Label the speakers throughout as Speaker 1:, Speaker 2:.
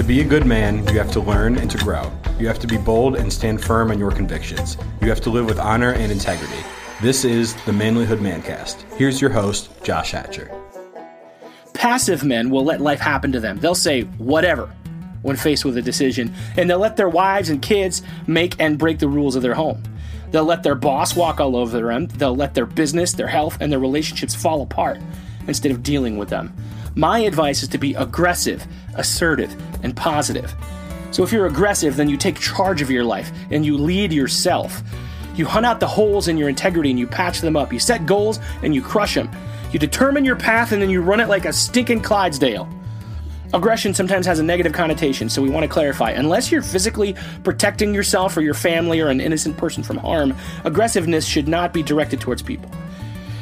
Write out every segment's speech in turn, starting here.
Speaker 1: To be a good man, you have to learn and to grow. You have to be bold and stand firm on your convictions. You have to live with honor and integrity. This is the Manlyhood Mancast. Here's your host, Josh Hatcher.
Speaker 2: Passive men will let life happen to them. They'll say whatever when faced with a decision, and they'll let their wives and kids make and break the rules of their home. They'll let their boss walk all over them. They'll let their business, their health, and their relationships fall apart instead of dealing with them. My advice is to be aggressive, assertive, and positive. So if you're aggressive, then you take charge of your life and you lead yourself. You hunt out the holes in your integrity and you patch them up. You set goals and you crush them. You determine your path and then you run it like a stinking Clydesdale. Aggression sometimes has a negative connotation, so we want to clarify. Unless you're physically protecting yourself or your family or an innocent person from harm, aggressiveness should not be directed towards people.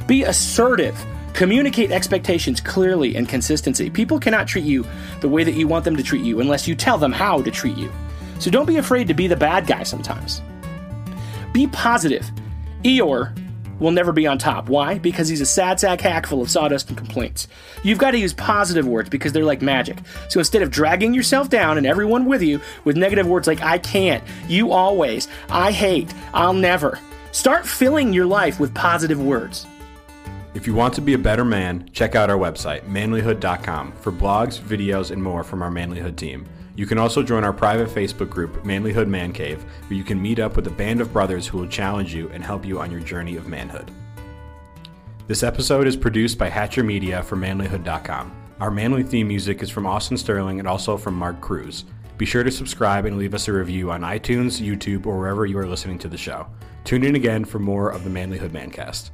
Speaker 2: Be assertive. Communicate expectations clearly and consistency. People cannot treat you the way that you want them to treat you unless you tell them how to treat you. So don't be afraid to be the bad guy sometimes. Be positive. Eeyore will never be on top. Why? Because he's a sad sack hack full of sawdust and complaints. You've got to use positive words because they're like magic. So instead of dragging yourself down and everyone with you with negative words like I can't, you always, I hate, I'll never, start filling your life with positive words.
Speaker 1: If you want to be a better man, check out our website, manlyhood.com, for blogs, videos, and more from our Manlyhood team. You can also join our private Facebook group, Manlyhood Man Cave, where you can meet up with a band of brothers who will challenge you and help you on your journey of manhood. This episode is produced by Hatcher Media for manlyhood.com. Our manly theme music is from Austin Sterling and also from Mark Cruz. Be sure to subscribe and leave us a review on iTunes, YouTube, or wherever you are listening to the show. Tune in again for more of the Manlyhood Mancast.